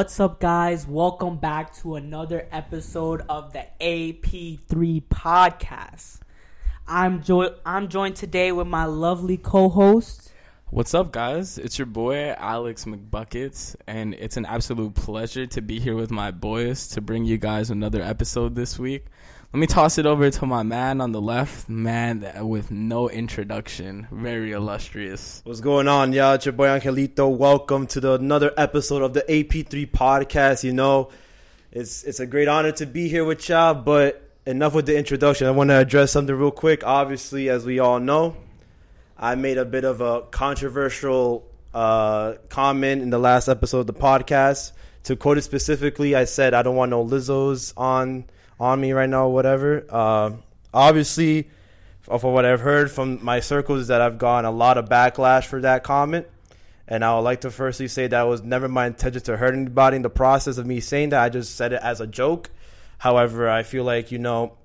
What's up, guys? Welcome back to another episode of the AP3 podcast. I'm jo- I'm joined today with my lovely co-host. What's up, guys? It's your boy Alex McBuckets, and it's an absolute pleasure to be here with my boys to bring you guys another episode this week. Let me toss it over to my man on the left, man with no introduction, very illustrious. What's going on, y'all? It's your boy Angelito. Welcome to the, another episode of the AP3 podcast. You know, it's it's a great honor to be here with y'all, but enough with the introduction. I want to address something real quick. Obviously, as we all know, I made a bit of a controversial uh, comment in the last episode of the podcast. To quote it specifically, I said I don't want no Lizzos on on me right now, whatever. Uh, obviously, for what I've heard from my circles, is that I've gotten a lot of backlash for that comment. And I would like to firstly say that was never my intention to hurt anybody in the process of me saying that. I just said it as a joke. However, I feel like, you know,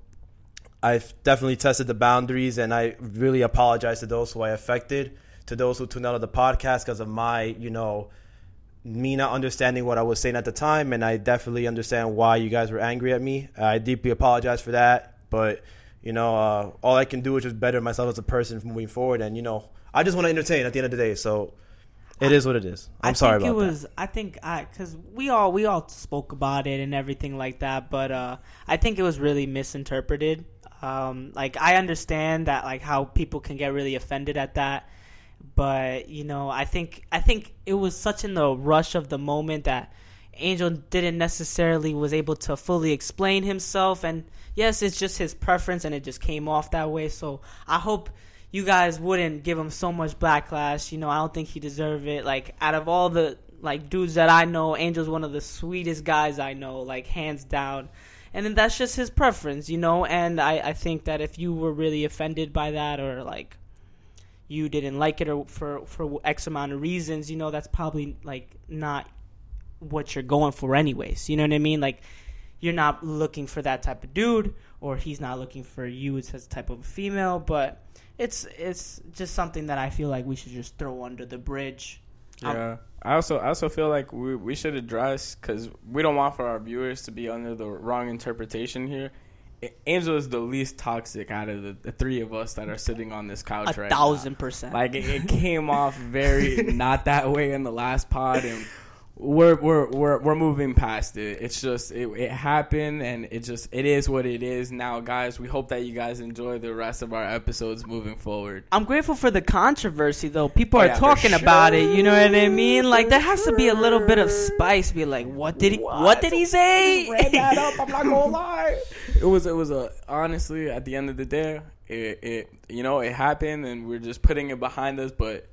I've definitely tested the boundaries and I really apologize to those who I affected, to those who tuned out of the podcast because of my, you know, me not understanding what I was saying at the time, and I definitely understand why you guys were angry at me. I deeply apologize for that, but you know, uh, all I can do is just better myself as a person moving forward, and you know, I just want to entertain at the end of the day. So it I, is what it is. I'm I sorry think about it was, that. I think I because we all we all spoke about it and everything like that, but uh, I think it was really misinterpreted. Um, like I understand that like how people can get really offended at that but you know, I think I think it was such in the rush of the moment that Angel didn't necessarily was able to fully explain himself and yes, it's just his preference and it just came off that way. So I hope you guys wouldn't give him so much backlash. You know, I don't think he deserved it. Like out of all the like dudes that I know, Angel's one of the sweetest guys I know, like hands down. And then that's just his preference, you know, and I, I think that if you were really offended by that or like you didn't like it or for for X amount of reasons, you know, that's probably like not what you're going for anyways. You know what I mean? Like you're not looking for that type of dude or he's not looking for you as a type of female, but it's it's just something that I feel like we should just throw under the bridge. Yeah. Um, I also I also feel like we we should address cuz we don't want for our viewers to be under the wrong interpretation here Angel is the least toxic out of the, the, three of us that are sitting on this couch right. a right thousand now. percent. Like it, it came off very not that way in the last pod, and we're we're we're we're moving past it. It's just it, it happened, and it just it is what it is now, guys. We hope that you guys enjoy the rest of our episodes moving forward. I'm grateful for the controversy, though. People oh, are yeah, talking sure. about it. You know what I mean? Like there has to be a little bit of spice. Be like, what did he? What, what did he say? Ran that up. I'm not gonna lie. It was it was a honestly at the end of the day, it, it you know it happened, and we're just putting it behind us, but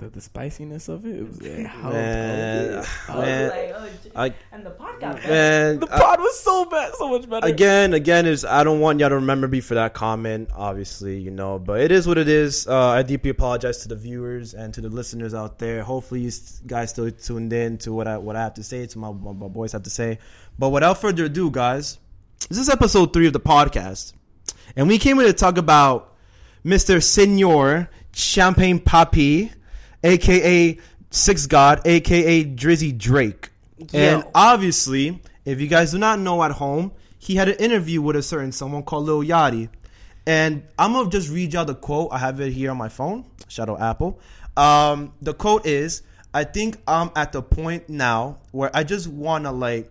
the, the spiciness of it. It was like, how man, man, I, and the podcast, man, the pod was so bad, so much better. Again, again, is I don't want y'all to remember me for that comment, obviously, you know, but it is what it is. Uh, I deeply apologize to the viewers and to the listeners out there. Hopefully, you guys still tuned in to what I what I have to say, to my, my, my boys have to say. But without further ado, guys, this is episode three of the podcast, and we came here to talk about Mr. Senor Champagne Papi aka Six God, aka Drizzy Drake. Yo. And obviously, if you guys do not know at home, he had an interview with a certain someone called Lil Yachty. And I'm gonna just read y'all the quote. I have it here on my phone. Shout out Apple. Um, the quote is, I think I'm at the point now where I just wanna like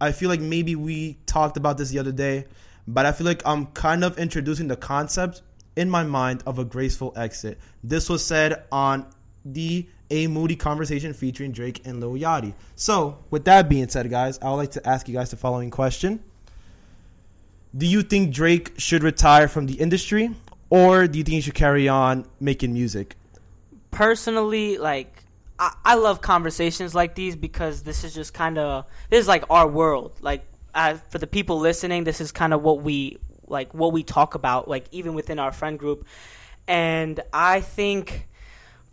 I feel like maybe we talked about this the other day, but I feel like I'm kind of introducing the concept in my mind of a graceful exit. This was said on the A Moody conversation featuring Drake and Lil Yachty. So, with that being said, guys, I would like to ask you guys the following question: Do you think Drake should retire from the industry, or do you think he should carry on making music? Personally, like I, I love conversations like these because this is just kind of this is like our world. Like for the people listening, this is kind of what we like what we talk about, like even within our friend group. And I think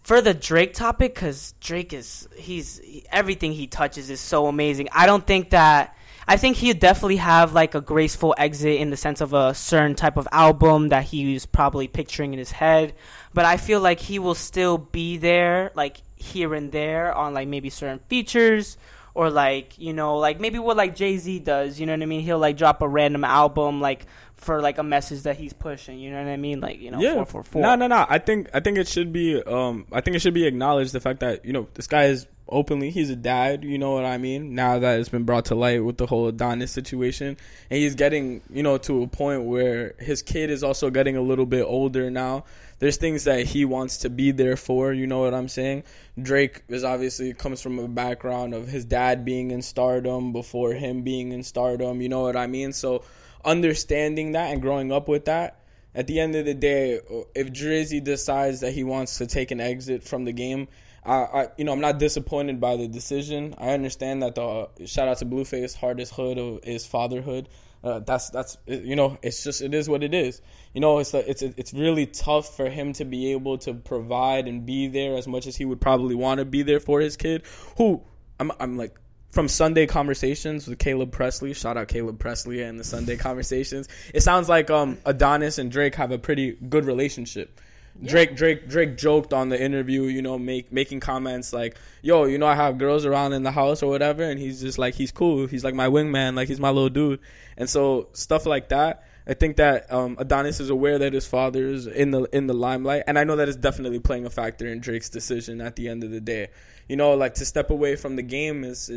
for the Drake topic, because Drake is he's he, everything he touches is so amazing. I don't think that I think he'd definitely have like a graceful exit in the sense of a certain type of album that he's probably picturing in his head. But I feel like he will still be there, like here and there on like maybe certain features or like you know like maybe what like Jay Z does. You know what I mean? He'll like drop a random album like for like a message that he's pushing. You know what I mean? Like you know yeah. four four four. No, no, no. I think I think it should be um I think it should be acknowledged the fact that you know this guy is openly he's a dad. You know what I mean? Now that it's been brought to light with the whole Adonis situation, and he's getting you know to a point where his kid is also getting a little bit older now. There's things that he wants to be there for. You know what I'm saying? Drake is obviously comes from a background of his dad being in stardom before him being in stardom. You know what I mean? So understanding that and growing up with that at the end of the day, if Drizzy decides that he wants to take an exit from the game, I, I you know I'm not disappointed by the decision. I understand that the shout out to Blueface, hardest hood is fatherhood. Uh, that's that's you know it's just it is what it is. You know it's it's it's really tough for him to be able to provide and be there as much as he would probably want to be there for his kid. Who I'm I'm like from Sundae Conversations with Caleb Pressley. Shout out Caleb Pressley and the Sundae Conversations. It sounds like um, Adonis and Drake have a pretty good relationship. Yeah. Drake Drake Drake joked on the interview, you know, make making comments like, "Yo, you know, I have girls around in the house or whatever," and he's just like, he's cool. He's like my wingman, like he's my little dude, and so stuff like that. I think that um, Adonis is aware that his father is in the in the limelight, and I know that is definitely playing a factor in Drake's decision at the end of the day you know, like to step away from the game is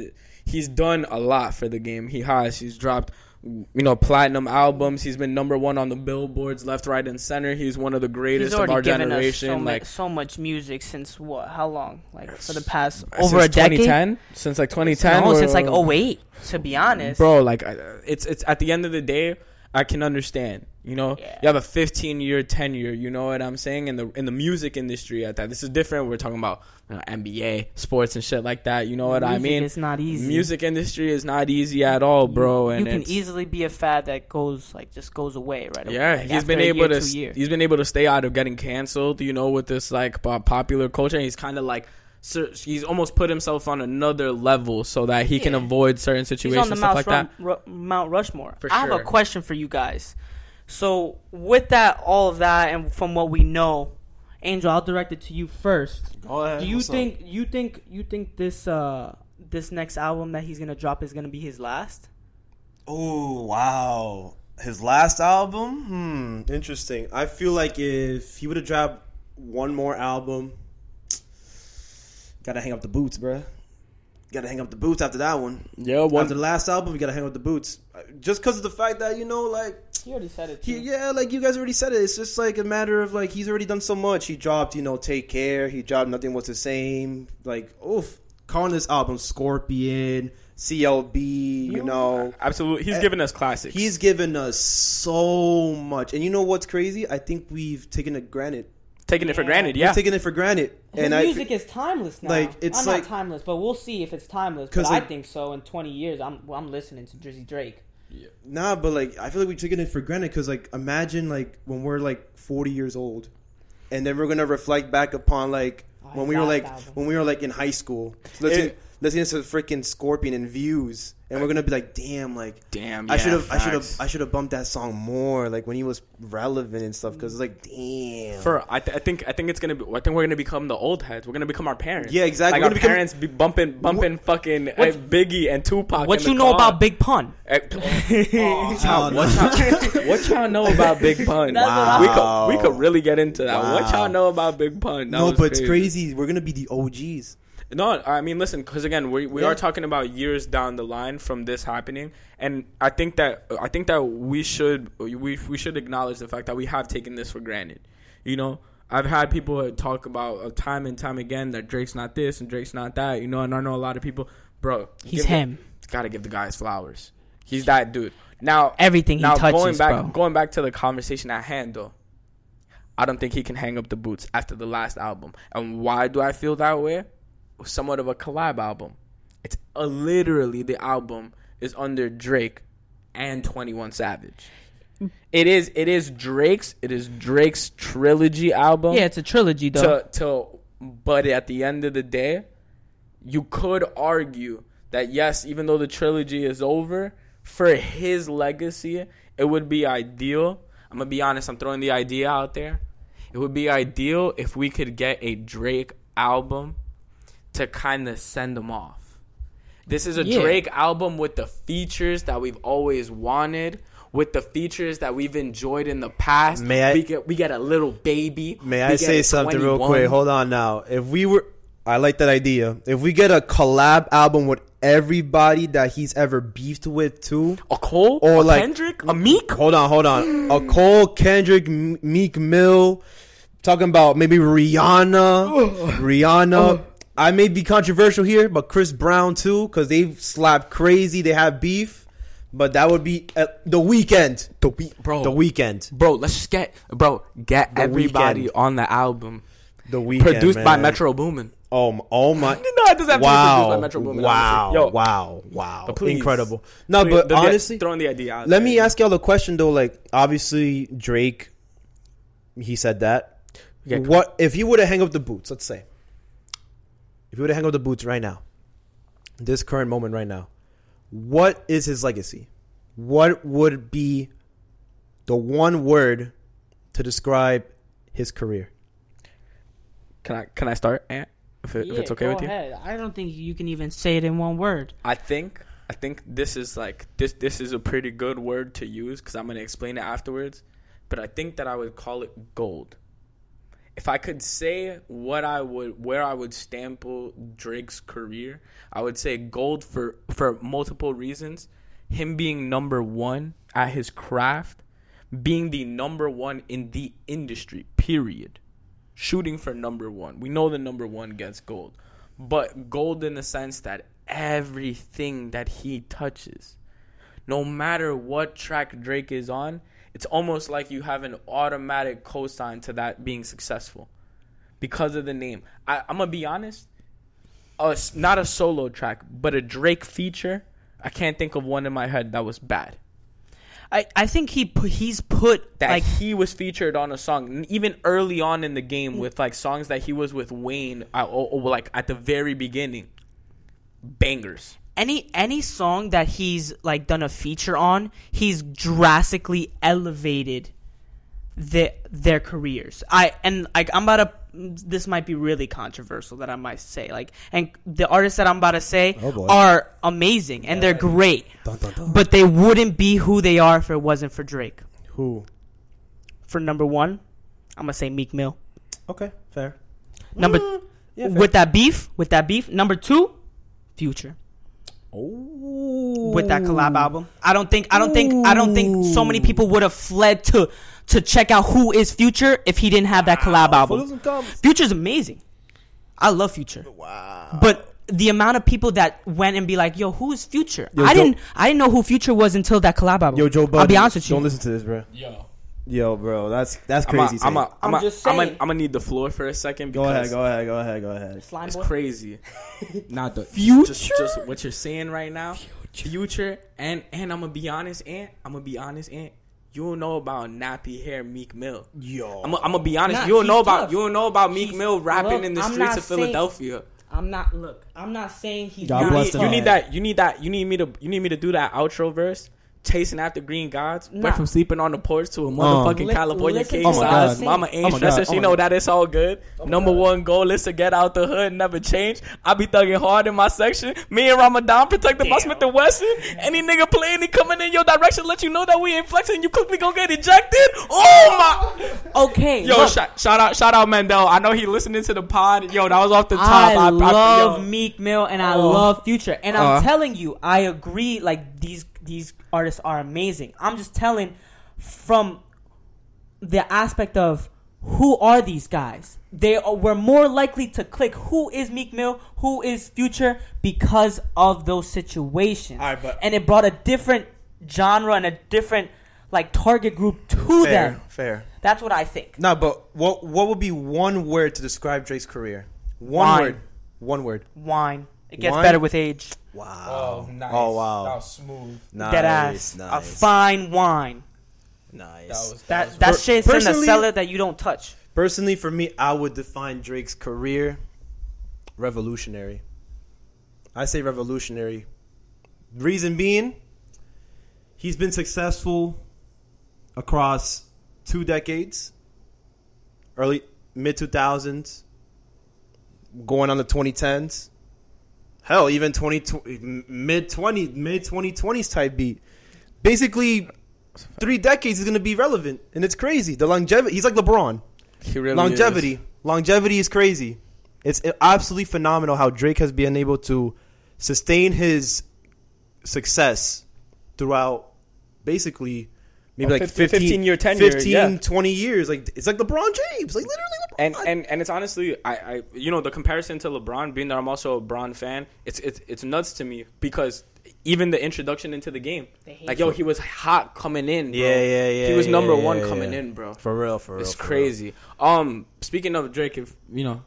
he's done a lot for the game. He has. He's dropped you know platinum albums. He's been number one on the billboards, left, right, and center. He's one of the greatest of our generation. So like much, so much music since what? How long? Like for the past over a decade. 2010? Since like 2010? No, or, since like 08, To be honest, bro. Like it's it's at the end of the day I can understand. You know, yeah. you have a 15 year tenure. You know what I'm saying? In the in the music industry, at that this is different. We're talking about you know, NBA, sports, and shit like that. You know what music I mean? It's not easy. Music industry is not easy at all, bro. You, and you can easily be a fad that goes like just goes away right Yeah, away. Like he's been able year, to he's been able to stay out of getting canceled. You know, with this like popular culture, he's kind of like he's almost put himself on another level so that he yeah. can avoid certain situations stuff like Run, that. Mount Rushmore. For I have a question for you guys. So with that, all of that, and from what we know, Angel, I'll direct it to you first. Go ahead. Do you think up? you think you think this uh this next album that he's gonna drop is gonna be his last? Oh wow, his last album. Hmm, interesting. I feel like if he would have dropped one more album, gotta hang up the boots, bruh. Gotta hang up the boots after that one. Yeah, one after the last album, you gotta hang up the boots. Uh, just because of the fact that you know, like he already said it. He, yeah, like you guys already said it. It's just like a matter of like he's already done so much. He dropped, you know, Take Care. He dropped Nothing Was the Same. Like, oof, calling this album Scorpion, CLB. You know, absolutely. He's eh, given us classics. He's given us so much. And you know what's crazy? I think we've taken it granted. Taking yeah. it for granted, yeah. We've taken it for granted. His and music I, is timeless now. Like it's I'm like not timeless, but we'll see if it's timeless. But like, I think so. In 20 years, I'm well, I'm listening to Drizzy Drake. Yeah. Nah, but like I feel like we're taking it for granted because like imagine like when we're like 40 years old, and then we're gonna reflect back upon like oh, when we were like album. when we were like in high school. So let's it, listen to freaking Scorpion and Views, and we're gonna be like, damn, like, damn, I should have, I should have, I should have bumped that song more, like when he was relevant and stuff, because it's like, damn. For I, th- I, think, I think it's gonna be, I think we're gonna become the old heads. We're gonna become our parents. Yeah, exactly. Like our become, parents be bumping, bumping, fucking what, uh, Biggie and Tupac. What you know car. about Big Pun? oh, y'all, what, y'all, what y'all know about Big Pun? Wow. We could, we could really get into that. Wow. What y'all know about Big Pun? That no, but crazy. it's crazy. We're gonna be the OGs. No, I mean, listen, because again, we, we yeah. are talking about years down the line from this happening, and I think that I think that we should we we should acknowledge the fact that we have taken this for granted. You know, I've had people talk about uh, time and time again that Drake's not this and Drake's not that. You know, and I know a lot of people, bro. He's him. Got to give the guys flowers. He's that dude. Now everything now he touches, going back bro. going back to the conversation at hand though. I don't think he can hang up the boots after the last album. And why do I feel that way? Somewhat of a collab album. It's a, literally the album is under Drake and 21 Savage. It is it is Drake's it is Drake's trilogy album. Yeah, it's a trilogy though. To, to but at the end of the day, you could argue that yes, even though the trilogy is over, for his legacy, it would be ideal. I'm gonna be honest, I'm throwing the idea out there. It would be ideal if we could get a Drake album to kind of send them off. This is a Yeah. Drake album with the features that we've always wanted, with the features that we've enjoyed in the past. May I- we get we get a little baby. May We I say a something real quick? Hold on now. If we were, I like that idea. If we get a collab album with everybody that he's ever beefed with too. A Cole Or a like- Kendrick, a Meek. Hold on, hold on. A Cole, Kendrick, Meek Mill, talking about maybe Rihanna, Rihanna. I may be controversial here, but Chris Brown too, because they slapped crazy. They have beef, but that would be uh, the Weeknd. The week, bro. The Weeknd. bro. Let's just get, bro, get The everybody Weeknd. on the album. The Weeknd. Produced by. Metro Boomin. Oh, m- oh my. No, it doesn't have to be produced by Metro Boomin. Wow. honestly. Yo, wow. Wow. But please. Incredible. No, please, but honestly, throwing the idea out. let there. me ask y'all a question though. Like, obviously, Drake, he said that. Okay, what if he would have hang up the boots? Let's say, if he were to hang up the boots right now, this current moment right now, what is his legacy? What would be the one word to describe his career? Can I can I start? Ant? If, it, if it's okay with you. I don't think you can even say it in one word. I think I think this is like this this is a pretty good word to use because I'm gonna explain it afterwards. But I think that I would call it gold. If I could say what I would where I would stample Drake's career, I would say gold for for multiple reasons. Him being number one at his craft, being the number one in the industry, period. Shooting for number one. We know the number one gets gold. But gold in the sense that everything that he touches, no matter what track Drake is on, it's almost like you have an automatic cosign to that being successful because of the name. I, I'm gonna be honest, a not a solo track, but a Drake feature. I can't think of one in my head that was bad. I, I think he he's put That like he was featured on a song, even early on in the game with like songs that he was with Wayne, uh, or, or like at the very beginning, bangers. Any any song that he's like done a feature on, he's drastically elevated their their careers. I and like I'm about to this might be really controversial that I might say. Like and the artists that I'm about to say Oh, are amazing and they're great. Dun, dun, dun. But they wouldn't be who they are if it wasn't for Drake. Who? For number 1, I'm going to say Meek Mill. Okay, fair. Number mm, Yeah, fair. with that beef, with that beef, number 2, Future. Oh. with that collab album. I don't think I don't think I don't think so many people would have fled to to check out who is Future if he didn't have that collab album. Future's amazing. I love Future. Wow. But the amount of people that went and be like, "Yo, who is Future?" Yo, I Joe- didn't I didn't know who Future was until that collab album. Yo, Joe Budden. I'll be honest with you. Don't listen to this, bro. Yo, Yo, bro, that's that's I'm crazy. a, I'm a, take. I'm I'm a, just saying. I'm gonna need the floor for a second. go ahead, go ahead, go ahead, go ahead. Slime It's boy. crazy. Not the Future. Just, just what you're saying right now. Future, and and I'm gonna be honest, Ant. I'm gonna be honest, Ant. You don't know about nappy hair Meek Mill. Yo, I'm, I'm gonna be honest. Nah, you don't he's know about you don't know about Meek He's- Mill rapping look, in the I'm streets of saying- Philadelphia. I'm not look. I'm not saying he's God not. bless need, you need that. You need that. You need me to. You need me to do that outro verse. Chasing after green gods. Nah. Went from sleeping on the porch to a motherfucking Li- California listen king to what size. I'm Mama ain't Oh stressing. God. She Oh my know that it's all good. Number one goal is to get out the hood and never change. I be thugging hard in my section. Me and Ramadan protected by Smith and Wesson. Any nigga playing, he coming in your direction, let you know that we ain't flexing. You quickly gonna get ejected. Oh my. Okay. Yo, look, shout, shout out, shout out, Mandel. I know he listening to the pod. Yo, that was off the top. I, love yo. Meek Mill and I Oh. love Future, and I'm Uh. telling you, I agree. Like these these artists are amazing. I'm just telling from the aspect of who are these guys. They are, were more likely to click who is Meek Mill, who is Future because of those situations, but- and it brought a different genre and a different like target group to fair, them. fair. That's what I think. No, but what what would be one word to describe Drake's career? One Wine. word. One word. Wine. It gets Wine? better with age. Wow. Oh, nice. Oh wow. That was smooth. Nice. Dead ass. A fine wine. nice. That was That was- that Per- shit's in the cellar that you don't touch. Personally, for me, I would define Drake's career revolutionary. I say revolutionary. Reason being, he's been successful across two decades, early mid two thousands, going on the twenty tens. Hell, even twenty mid twenty mid twenty twenties type beat. Basically, three decades is gonna be relevant, and it's crazy. The longevity. He's like LeBron. He really longevity. is. Longevity is crazy. It's absolutely phenomenal how Drake has been able to sustain his success throughout basically maybe like 15 15, year tenure, 15 yeah. 20 years. Like it's like LeBron James, like literally. And and and it's honestly, I, I you know the comparison to LeBron, being that I'm also a Bron fan, it's it's it's nuts to me because even the introduction into the game, like yo, he was hot coming in. Bro. Yeah, yeah, yeah, He was yeah, number yeah, one yeah, coming yeah. in, bro. for real, for real. It's for real. crazy. Um, speaking of Drake, if you know,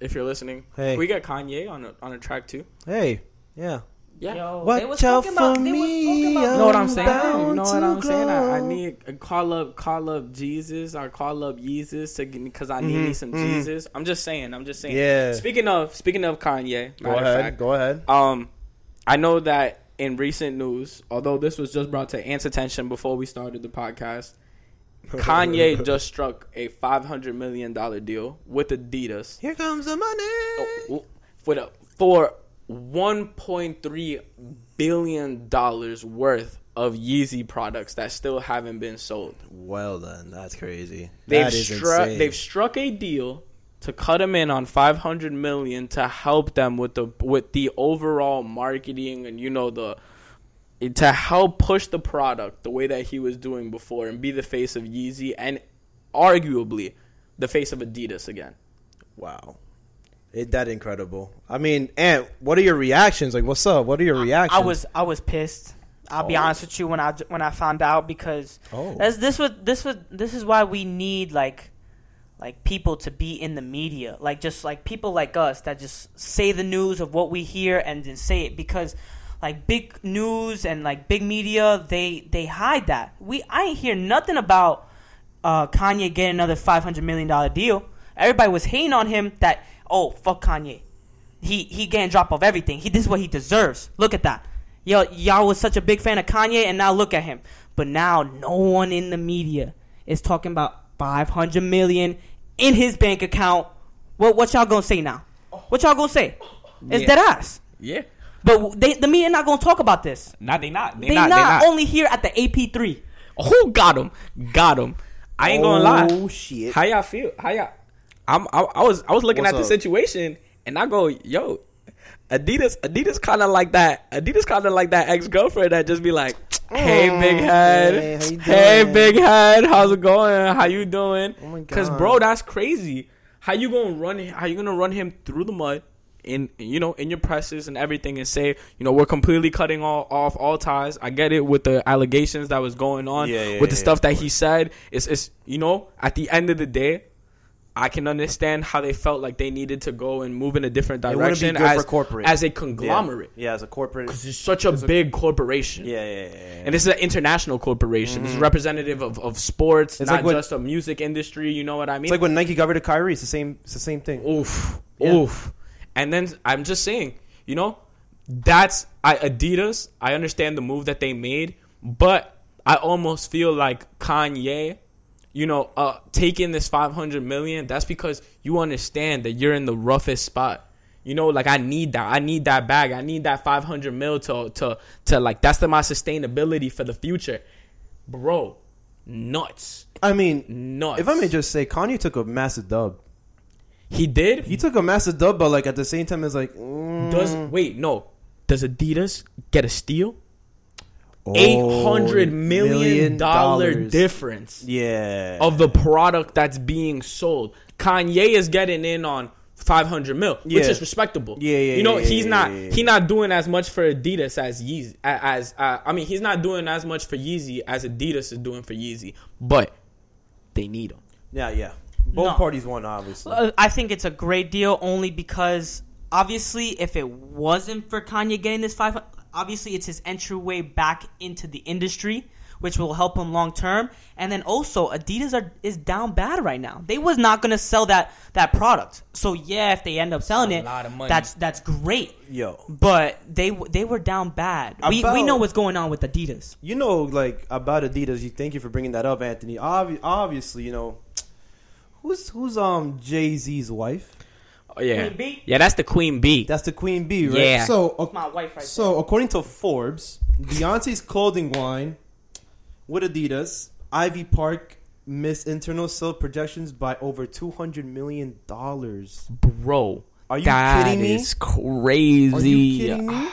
if you're listening, Hey. can we got Kanye on a, on a track too. Hey, yeah. Yeah. Yo, Watch they was out talking about, for they was me, talking about. You know what I'm saying? You know what to I'm saying? I, I need a call up, call up Jesus or call up Jesus to because I need me Mhm, some mhm. Jesus. I'm just saying. I'm just saying. Yeah. Speaking of speaking of Kanye, Go ahead. fact, Go ahead. um, I know that in recent news, although this was just brought to Ant's attention before we started the podcast, Kanye just struck a 500 million dollar deal with Adidas Here comes the money. Oh, for the, for 1.3 billion dollars worth of Yeezy products that still haven't been sold. Well then, that's crazy. They've That is struck insane. they've struck a deal to cut them in on 500 million to help them with the with the overall marketing and you know the to help push the product the way that he was doing before and be the face of Yeezy and arguably the face of Adidas again. Wow. It that incredible. I mean, and what are your reactions? Like, what's up? What are your reactions? I was I was pissed. I'll be Oh. honest with you when I when I found out because Oh. this was this was this is why we need like like people to be in the media like just like people like us that just say the news of what we hear and then say it because like big news and like big media they they hide that we I ain't hear nothing about uh, Kanye getting another five hundred million dollar deal. Everybody was hating on him that oh fuck Kanye, he he getting drop of everything. He this is what he deserves. Look at that. Yo, y'all was such a big fan of Kanye, and now look at him. But now no one in the media is talking about five hundred million in his bank account. What what y'all gonna say now? What y'all gonna say? It's Yeah. dead ass. Yeah. But they, the media not gonna talk about this. Nah, they not. They, They, not, not, They not. only here at the AP three. Who got him? Got him. I ain't gonna lie. Oh shit. How y'all feel? How y'all? I'm. I, I was. I was looking What's at the situation, and I go, yo, Adidas. Adidas kind of like that. Adidas kind of like that ex girlfriend that just be like, hey, Mm, big head. hey, hey, big head. How's it going? How you doing? Oh my Cause God. bro, that's crazy. How you gonna run? How you gonna run him through the mud? In you know in your presses and everything and say you know we're completely cutting all off all ties. I get it with the allegations that was going on Yeah, yeah, with the yeah, stuff that he said. It's it's you know at the end of the day, I can understand how they felt like they needed to go and move in a different It wouldn't be direction as corporate. as a conglomerate. Yeah, as a corporate. Because it's such a big corporation. Yeah, yeah, yeah. yeah. And this is an international corporation. This is mm-hmm. representative of, of sports, It's not like when- just a music industry. You know what I mean? it's like when Nike got rid of Kyrie. It's the same. It's the same thing. Oof. Yeah. Oof. And then I'm just saying, you know, that's I Adidas, I understand the move that they made, but I almost feel like Kanye, you know, uh taking this 500 million, that's because you understand that you're in the roughest spot. You know, like I need that. I need that bag. I need that 500 mil to to to like that's the my sustainability for the future. Bro, nuts. I mean, Nuts. if I may just say, Kanye took a massive dub. he did He took a massive dub, but like at the same time, it's like mm, Does wait no? Does Adidas get a steal? Oh, Eight hundred million dollar dollars. difference Yeah. of the product that's being sold. Kanye is getting in on five hundred mil, which is respectable. Yeah, yeah, You know yeah, he's yeah, not yeah, yeah. he not doing as much for Adidas as Yeezy as uh, I mean he's not doing as much for Yeezy as Adidas is doing for Yeezy, but they need him. yeah, yeah. Both No. parties won, obviously. I think it's a great deal only because obviously if it wasn't for Kanye getting this five, obviously it's his entryway back into the industry, which will help him long term. And then also Adidas are is down bad right now. They was not gonna sell that that product. So yeah, if they end up selling A it, lot of money. that's that's great. Yo, But they they were down bad. we we know what's going on with Adidas. you know, like about Adidas. You thank you for bringing that up, Anthony. Obvi- obviously, you know, who's who's um Jay Z's wife. Oh, yeah, Queen bee? yeah, that's the queen bee. That's the queen bee, right? Yeah. So, That's my wife right so according to Forbes, Beyonce's clothing line with Adidas, Ivy Park missed internal sales projections by over two hundred million dollars. Bro, Are you that kidding me? is crazy. Are you kidding me?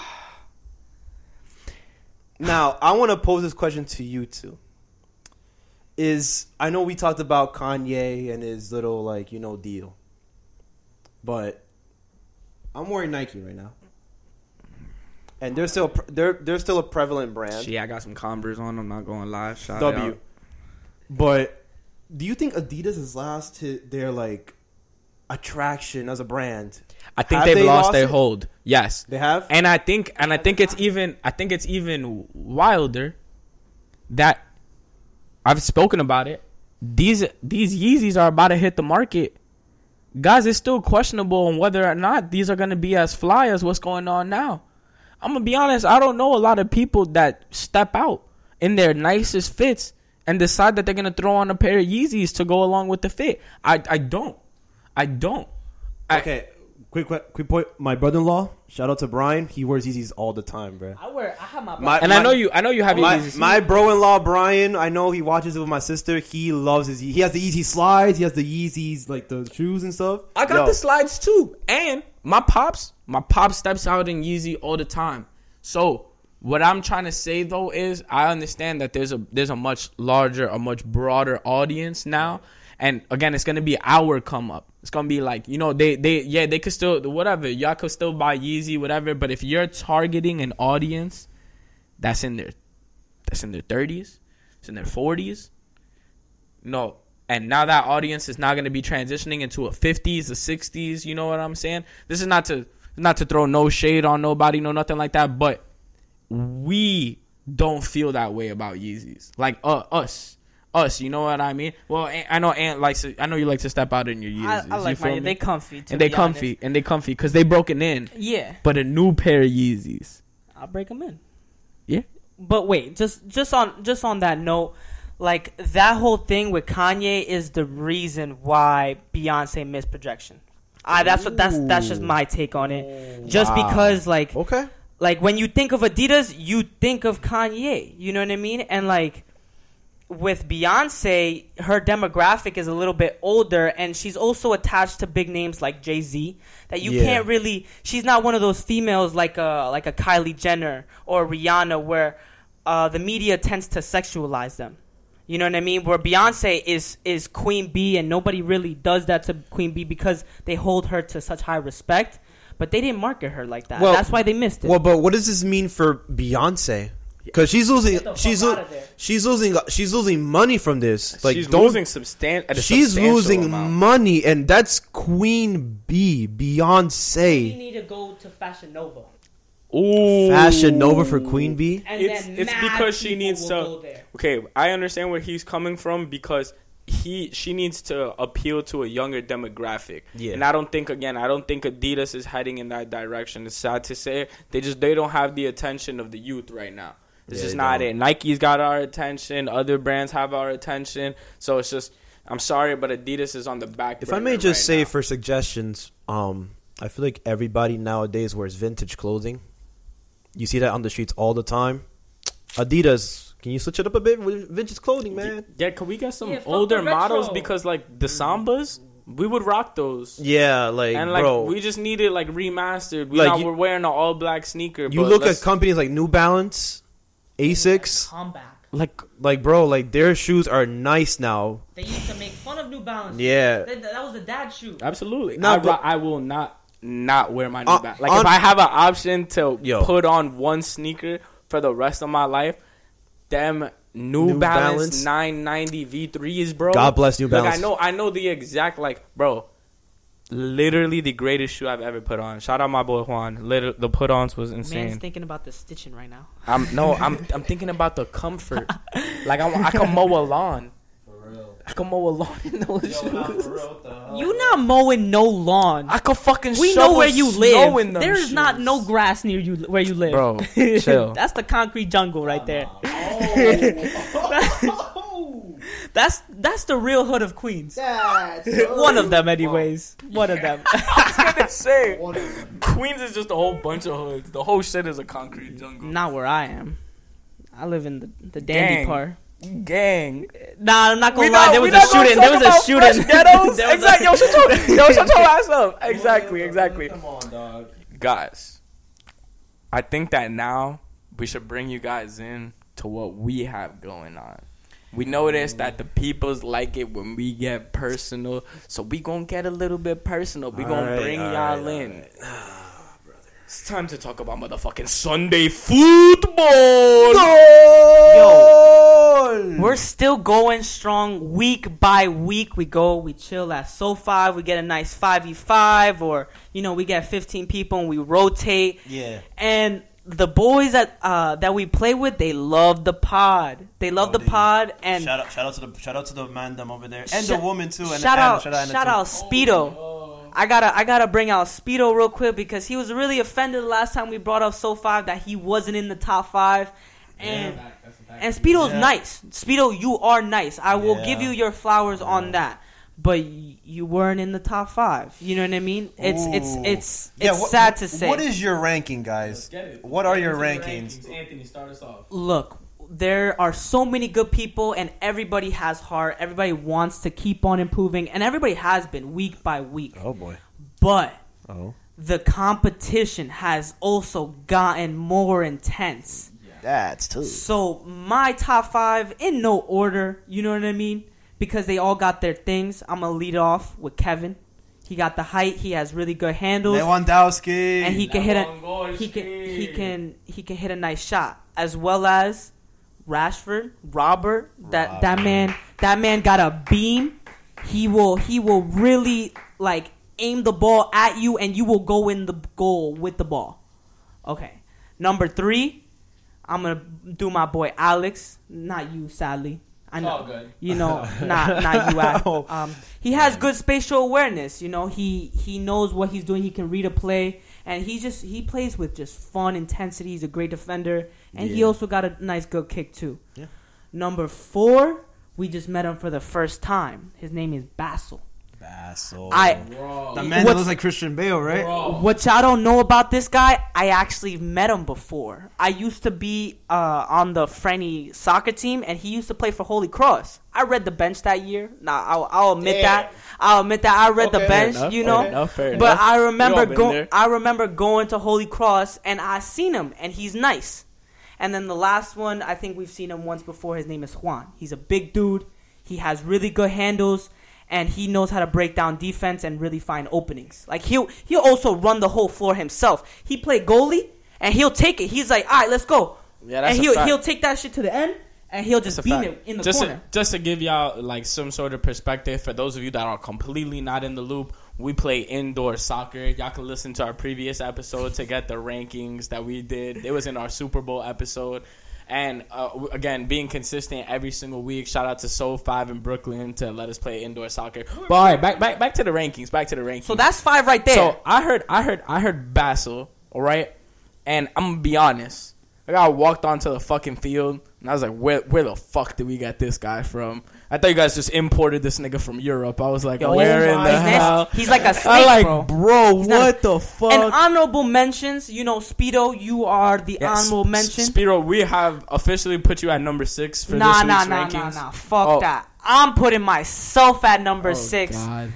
now, I want to pose this question to you two. Is I know we talked about Kanye and his little like you know deal, but I'm wearing Nike right now, and they're still they're they're still a prevalent brand. Shit, I got some Converse on. I'm not going live. Shout W. out. But do you think Adidas has lost to their like attraction as a brand? I think they've they lost, lost their hold. Yes, They have. and I think, and I think it's even, I think it's even wilder that I've spoken about it. These these Yeezys are about to hit the market. Guys, it's still questionable on whether or not these are going to be as fly as what's going on now. I'm gonna be honest. I don't know a lot of people that step out in their nicest fits and decide that they're gonna throw on a pair of Yeezys to go along with the fit. I I don't. I don't. Okay, quick quick point. My brother-in-law, shout out to Brian. He wears Yeezys all the time, bro. I wear. I have my. My- And I know you. I know you have My, Yeezys. my bro-in-law Brian, I know he watches it with my sister. He loves his. He has the Yeezy slides. He has the Yeezys like the shoes and stuff. I got Yo, the slides too. And my pops, my pop steps out in Yeezy all the time. So what I'm trying to say though is I understand that there's a there's a much larger, a much broader audience now. And again, it's gonna be our come up. It's gonna be like, you know, they they yeah, they could still whatever, y'all could still buy Yeezy, whatever, but if you're targeting an audience that's in their that's in their thirties, it's in their forties, no. And now that audience is not going to be transitioning into a 50s, a 60s. You know what I'm saying? This is not to not to throw no shade on nobody, no nothing like that. But we don't feel that way about Yeezys. Like uh, us, us. You know what I mean? Well, I know Ant likes. To, I know you like to step out in your I, Yeezys. I you like my. They comfy. And they comfy honest. and they comfy because they broken in. Yeah, But a new pair of Yeezys. I'll break them in. Yeah. But wait, just just on just on that note, like that whole thing with Kanye is the reason why Beyonce missed projection. I that's what that's that's just my take on it. Just Wow. because like Okay. like when you think of Adidas, you think of Kanye. You know what I mean? And like with Beyonce, her demographic is a little bit older, and she's also attached to big names like Jay Z. That you Yeah. can't really. She's not one of those females like a like a Kylie Jenner or Rihanna, where uh, the media tends to sexualize them. You know what I mean? Where Beyonce is is Queen Bee, and nobody really does that to Queen Bee because they hold her to such high respect. But they didn't market her like that. Well- That's why they missed it. Well, but what does this mean for Beyonce? Because she's losing, Get the fuck she's lo- she's losing, she's losing money from this. Like, she's don't- losing substan- at a She's substantial losing amount. money, and that's Queen Bee, We Beyonce. need to go to Fashion Nova. Ooh. Fashion Nova for Queen Bee. And it's then it's because she needs to. Okay, I understand where he's coming from because he she needs to appeal to a younger demographic. Yeah. And I don't think again, I don't think Adidas is heading in that direction. It's sad to say, they just they don't have the attention of the youth right now. It's Yeah, just they not don't. it. Nike's got our attention. Other brands have our attention. So it's just, I'm sorry, but Adidas is on the back. If I may just right say now. for suggestions, um, I feel like everybody nowadays wears vintage clothing. You see that on the streets all the time. Adidas, can you switch it up a bit with vintage clothing, man? yeah, can we get some Yeah, older models because like the Sambas, we would rock those. Yeah, like, and like bro, we just need it like remastered. We Like, not, you- we're wearing an all black sneaker. you but look at companies like New Balance, Asics, Comeback. like like bro, like their shoes are nice now. They used to make fun of New Balance. Yeah. That, that was a dad shoe. absolutely. No, I, but- I will not not wear my new Uh, back. Like on- if I have an option to Yo. put on one sneaker for the rest of my life, them New, New Balance, Balance. 990 V3s, bro. God bless New Balance. Like Balance. I know, I know the exact like, bro. Literally the greatest shoe I've ever put on. Shout out my boy Juan. Liter- the put-ons was insane. Man's thinking about the stitching right now. I'm no, I'm I'm thinking about the comfort. like I, I can mow a lawn. I can mow a lawn in those shoes. You not mowing no lawn. I could fucking we know where you live. in them There's not no grass near you where you live, Bro, chill. That's the concrete jungle right there. Oh. That's that's the real hood of Queens. That's One of them, anyways. One of them. I was gonna say One of them. Queens is just a whole bunch of hoods. The whole shit is a concrete jungle. Not where I am. I live in the the dandy Gang. part. Gang. Nah, I'm not gonna We lie. not- there was a shooting. There was a shooting. fresh ghettos. There was a- exactly. Yo, shut your, yo, shut your ass up. Exactly. Exactly. Come on, dog. Guys, I think that now we should bring you guys in to what we have going on. We noticed that the peoples like it when we get personal, so we gonna get a little bit personal. We gonna Alright, bring alright, y'all in. alright. It's time to talk about motherfucking Sunday football. Yo, we're still going strong week by week. We go, we chill at SoFi. We get a nice 5v5, or, you know, we get 15 people and we rotate. Yeah. And the boys that uh, that we play with, they love the pod. They love Oh, the they pod. And shout out, shout out to the shout out to the man them over there and Sh- the woman too. And shout and out, shout out, shout Anna, out, too. Speedo. I gotta, I gotta bring out Speedo real quick because he was really offended the last time we brought up SoFive that he wasn't in the top five, and and Speedo's Yeah. nice. Speedo, you are nice. I will Yeah. give you your flowers on that, but you weren't in the top five. You know what I mean? It's it's Ooh. it's Yeah, it's what- sad to say. What is your ranking, guys? What are your rankings? Anthony, start us off. look, there are so many good people, and everybody has heart. Everybody wants to keep on improving, and everybody has been week by week. Oh boy. But Oh. the competition has also gotten more intense. That's too. So my top five in no order, you know what I mean? Because they all got their things. I'm gonna lead off with Kevin. He got the height. He has really good handles, Lewandowski. and he can hit a he can he can he can hit a nice shot as well as Rashford, Robert. That that man that man got a beam. He will he will really like aim the ball at you, and you will go in the goal with the ball. Okay, number three. I'm gonna do my boy Alex, not you, sadly. I know, good. you know, not not you. Al. Oh. Um, he has good spatial awareness. You know, he he knows what he's doing. He can read a play, and he just he plays with just fun intensity. He's a great defender, and he also got a nice good kick too. Yeah. Number four, we just met him for the first time. His name is Basil. Basil. I the man that looks like Christian Bale, right? what y'all don't know about this guy, I actually met him before. I used to be uh, on the Franny soccer team, and he used to play for Holy Cross. I read the bench that year. Nah, I'll, I'll admit that. I'll admit that I read the bench. Enough, you fair know, enough, fair but enough. I remember going. I remember going to Holy Cross, and I seen him, and he's nice. And then the last one, I think we've seen him once before. His name is Juan. He's a big dude. He has really good handles, and he knows how to break down defense and really find openings. Like he'll he'll also run the whole floor himself. He play goalie, and he'll take it. He's like, all right, let's go. Yeah, that's and he'll fact. hell take that shit to the end, and he'll just That's a beam fact. it in the just corner. To, just to give y'all like some sort of perspective for those of you that are completely not in the loop, we play indoor soccer. Y'all can listen to our previous episode to get the rankings that we did. It was in our Super Bowl episode. And uh, again, being consistent every single week. Shout out to SoFive in Brooklyn to let us play indoor soccer. But all right, back back back to the rankings. Back to the rankings. so that's five right there. So I heard, I heard, I heard Basil. All right, and I'm gonna be honest. I got walked onto the fucking field, and I was like, "Where, where the fuck did we get this guy from?" I thought you guys just imported this nigga from Europe. I was like, Yo, "Where in the hell?" He's like a snake, I like, bro. bro, He's not what the fuck? And honorable mentions, you know, Speedo, you are the Yes, honorable mention. Speedo, we have officially put you at number six for nah, this nah, week's nah, rankings. nah, nah. nah, Fuck Oh. that. I'm putting myself at number Oh, six. God.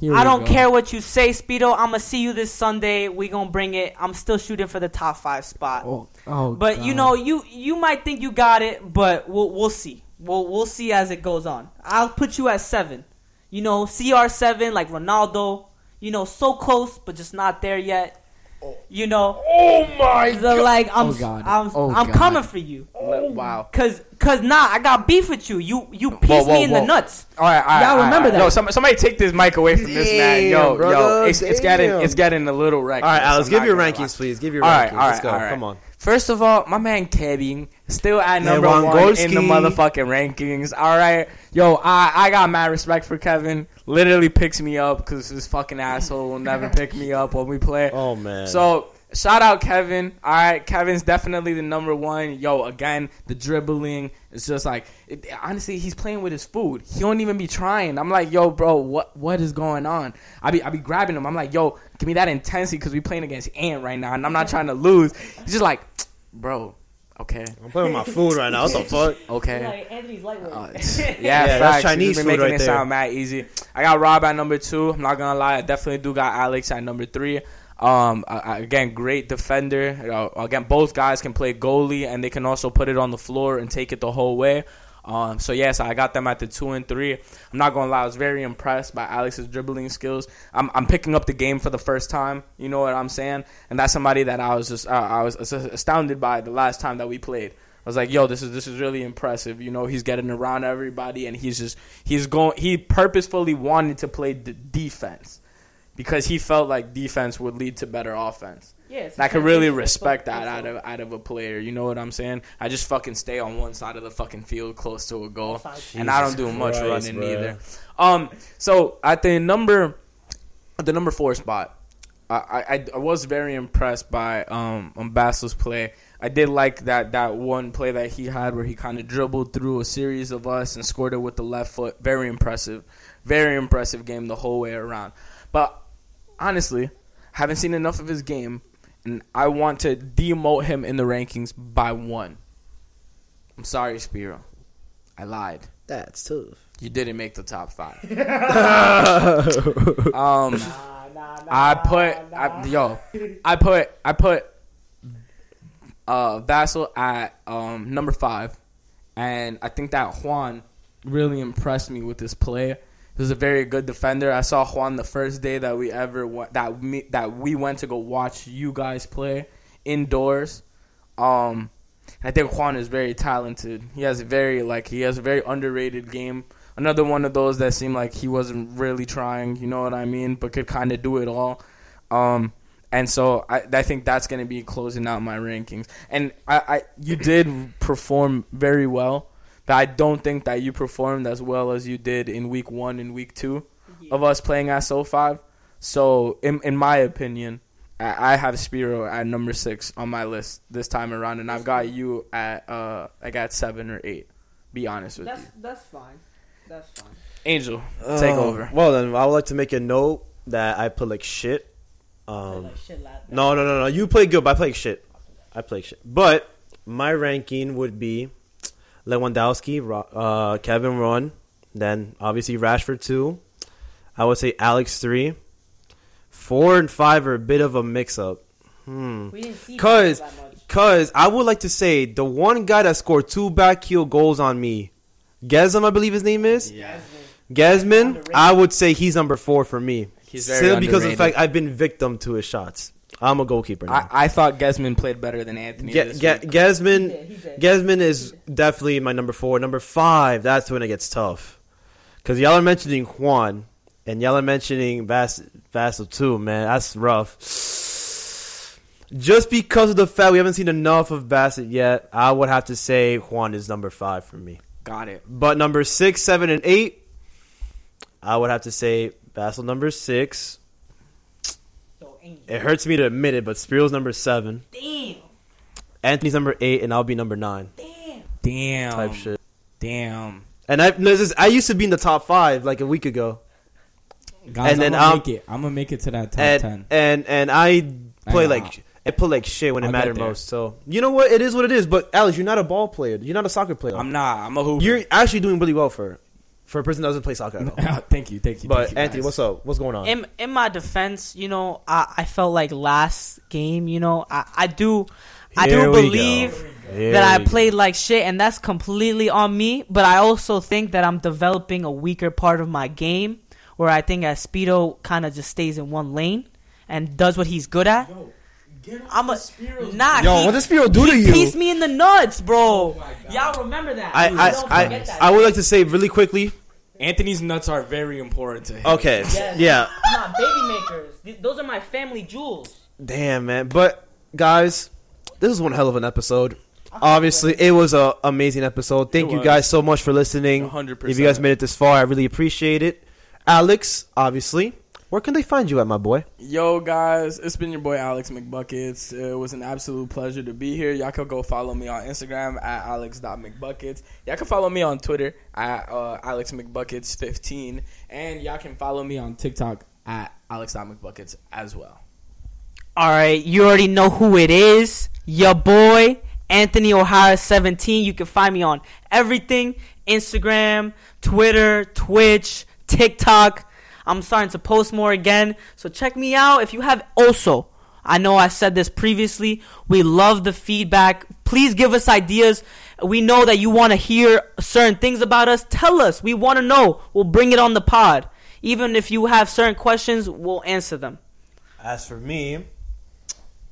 Here I don't go. care what you say, Speedo. I'm gonna see you this Sunday. We gonna bring it. I'm still shooting for the top five spot. Oh, oh, but you know, you you might think you got it, but we'll we'll see. We'll we'll see as it goes on. I'll put you at seven. You know, CR7 like Ronaldo. You know, so close, but just not there yet. Oh. You know, Oh my the like I'm Oh, God. I'm, Oh, I'm God. coming for you. Oh. Wow. Cause cause nah, I got beef with you. You you pieced whoa, me in the nuts. All right, all right, Y'all all right, remember all right. that. Yo, somebody, somebody take this mic away from this man. Yo, Damn, yo, brother, it's, it's getting it's getting a little reckless. All right, Alex, I'm give not your rankings, lie. please. Give your All rankings. right, all Let's right, go. all right. Come on. First of all, my man Kevin still at number one in the motherfucking rankings. All right, yo, I I got mad respect for Kevin. Literally picks me up because this fucking asshole will never pick me up when we play. Oh man. So shout out Kevin. All right, Kevin's definitely the number one. Yo, again, the dribbling is just like it, honestly, he's playing with his food. He don't even be trying. I'm like, yo, bro, what what is going on? I be I be grabbing him. I'm like, yo, give me that intensity because we playing against Ant right now, and I'm not trying to lose. He's just like, bro, okay, I'm playing with my food right now. What the fuck? okay. Like Anthony's lightweight. Uh, Yeah, yeah, that's. Chinese He's been food making right it there. sound mad easy. I got Rob at number two. I'm not gonna lie, I definitely do got Alex at number three. Um, again, great defender. Again, both guys can play goalie and they can also put it on the floor and take it the whole way. Um, so yes, I got them at the two and three. I'm not gonna lie, I was very impressed by Alex's dribbling skills. I'm, I'm picking up the game for the first time. You know what I'm saying? And that's somebody that I was just uh, I was astounded by the last time that we played. I was like, yo, this is this is really impressive. You know, he's getting around everybody, and he's just he's going. He purposefully wanted to play the defense because he felt like defense would lead to better offense. yeah, I could really respect that out of out of a player. You know what I'm saying? I just fucking stay on one side of the fucking field, close to a goal, Offside. and I don't do Jesus much running bruh. either. Um, so at the number, the number four spot, I, I I was very impressed by um um play. I did like that that one play that he had where he kind of dribbled through a series of us and scored it with the left foot. Very impressive, very impressive game the whole way around. But honestly, haven't seen enough of his game, and I want to demote him in the rankings by one. I'm sorry, Spiro. I lied. That's tough. You didn't make the top five. um, Nah, nah, nah, I put I, yo, I put I put uh Vassal at um number five, and I think that Juan really impressed me with his play. Was a very good defender. I saw Juan the first day that we ever went that me, that we went to go watch you guys play indoors. Um, I think Juan is very talented. He has a very like he has a very underrated game. Another one of those that seemed like he wasn't really trying. You know what I mean? But could kind of do it all. Um, and so I, I think that's going to be closing out my rankings. And I, I you did perform very well. But I don't think that you performed as well as you did in week one and week two of us playing at SoFive. So in in my opinion, I I have Spiro at number six on my list this time around, and I've got you at uh I got seven or eight. Be honest with That's you, that's fine. That's fine. Angel, take um, over. Well, then I would like to make a note that I put like shit. Um, like shit no, no, no, no. You play good, but I play shit. I play shit. But my ranking would be Lewandowski, Ro- uh, Kevin Ron, then obviously Rashford two. I would say Alex three. Four and five are a bit of a mix up. Hmm. We didn't see Cause- Cause I would like to say the one guy that scored two back heel goals on me, Gesm, I believe his name is. Yeah, Gesman, I would say he's number four for me. He's very Still because of the fact I've been victim to his shots. I'm a goalkeeper now. I, I thought Gesman played better than Anthony. Ge- this Ge- week. Gesman, He did, he did. Gesman is definitely my number four. Number five, that's when it gets tough. Because y'all are mentioning Juan, and y'all are mentioning Vas- Vassal too, man. That's rough. Just because of the fact we haven't seen enough of Bassett yet, I would have to say Juan is number five for me. Got it. But number six, seven, and eight, I would have to say Bassel number six. So, Angel. It hurts me to admit it, but Spiro's number seven. Damn. Anthony's number eight, and I'll be number nine. Damn. Damn. Type shit. Damn. And I, no, this is- I used to be in the top five like a week ago, Guys, And I'm gonna um, make it. I'm gonna make it to that top and ten. and and I play I like I play like shit when it I'll mattered most. So you know what? It is what it is. But Alex, you're not a ball player. You're not a soccer player. I'm not. I'm a hooper. You're actually doing really well for for a person that doesn't play soccer at all. thank you, thank you. But thank you, Anthony, guys. what's up? What's going on? In in my defense, you know, I, I felt like last game, you know, I, I do I Here do we go. believe that I we go. played like shit and that's completely on me, but I also think that I'm developing a weaker part of my game where I think as Speedo kind of just stays in one lane and does what he's good at. I'm a nah. Yo, he, what does Spiro do to he you? pieced me in the nuts, bro. Y'all remember that? I Don't I, I, that. I would like to say really quickly. Anthony's nuts are very important to him. Okay, Yes. yeah, Nah, baby makers. Th- Those are my family jewels. damn man. But guys, this is one hell of an episode. Obviously, it was an amazing episode. Thank It you was. guys so much for listening. 100%. If you guys made it this far, I really appreciate it. Alex, obviously, where can they find you at, my boy? Yo, guys, it's been your boy Alex McBuckets. It was an absolute pleasure to be here. Y'all can go follow me on Instagram at alex.mcbuckets. Y'all can follow me on Twitter at uh, alexmcbuckets15. And y'all can follow me on TikTok at alex.mcbuckets as well. All right, you already know who it is. Your boy, Anthony O'Hara 17. You can find me on everything Instagram, Twitter, Twitch, TikTok. I'm starting to post more again. So check me out. If you have also, I know I said this previously, we love the feedback. Please give us ideas. We know that you want to hear certain things about us. Tell us. We want to know. We'll bring it on the pod. Even if you have certain questions, we'll answer them. As for me,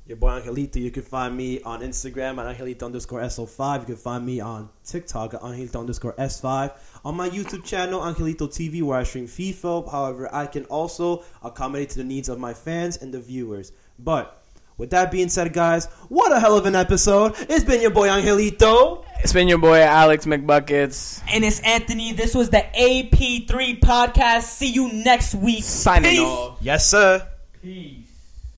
your boy Angelito, you can find me on Instagram at Angelito underscore SO5. You can find me on TikTok at Angelito underscore S5. On my YouTube channel, Angelito TV, where I stream FIFA. However, I can also accommodate to the needs of my fans and the viewers. But with that being said, guys, what a hell of an episode. It's been your boy Angelito. It's been your boy Alex McBuckets. And it's Anthony. This was the AP3 podcast. See you next week. Signing Peace. off. Yes, sir. Peace.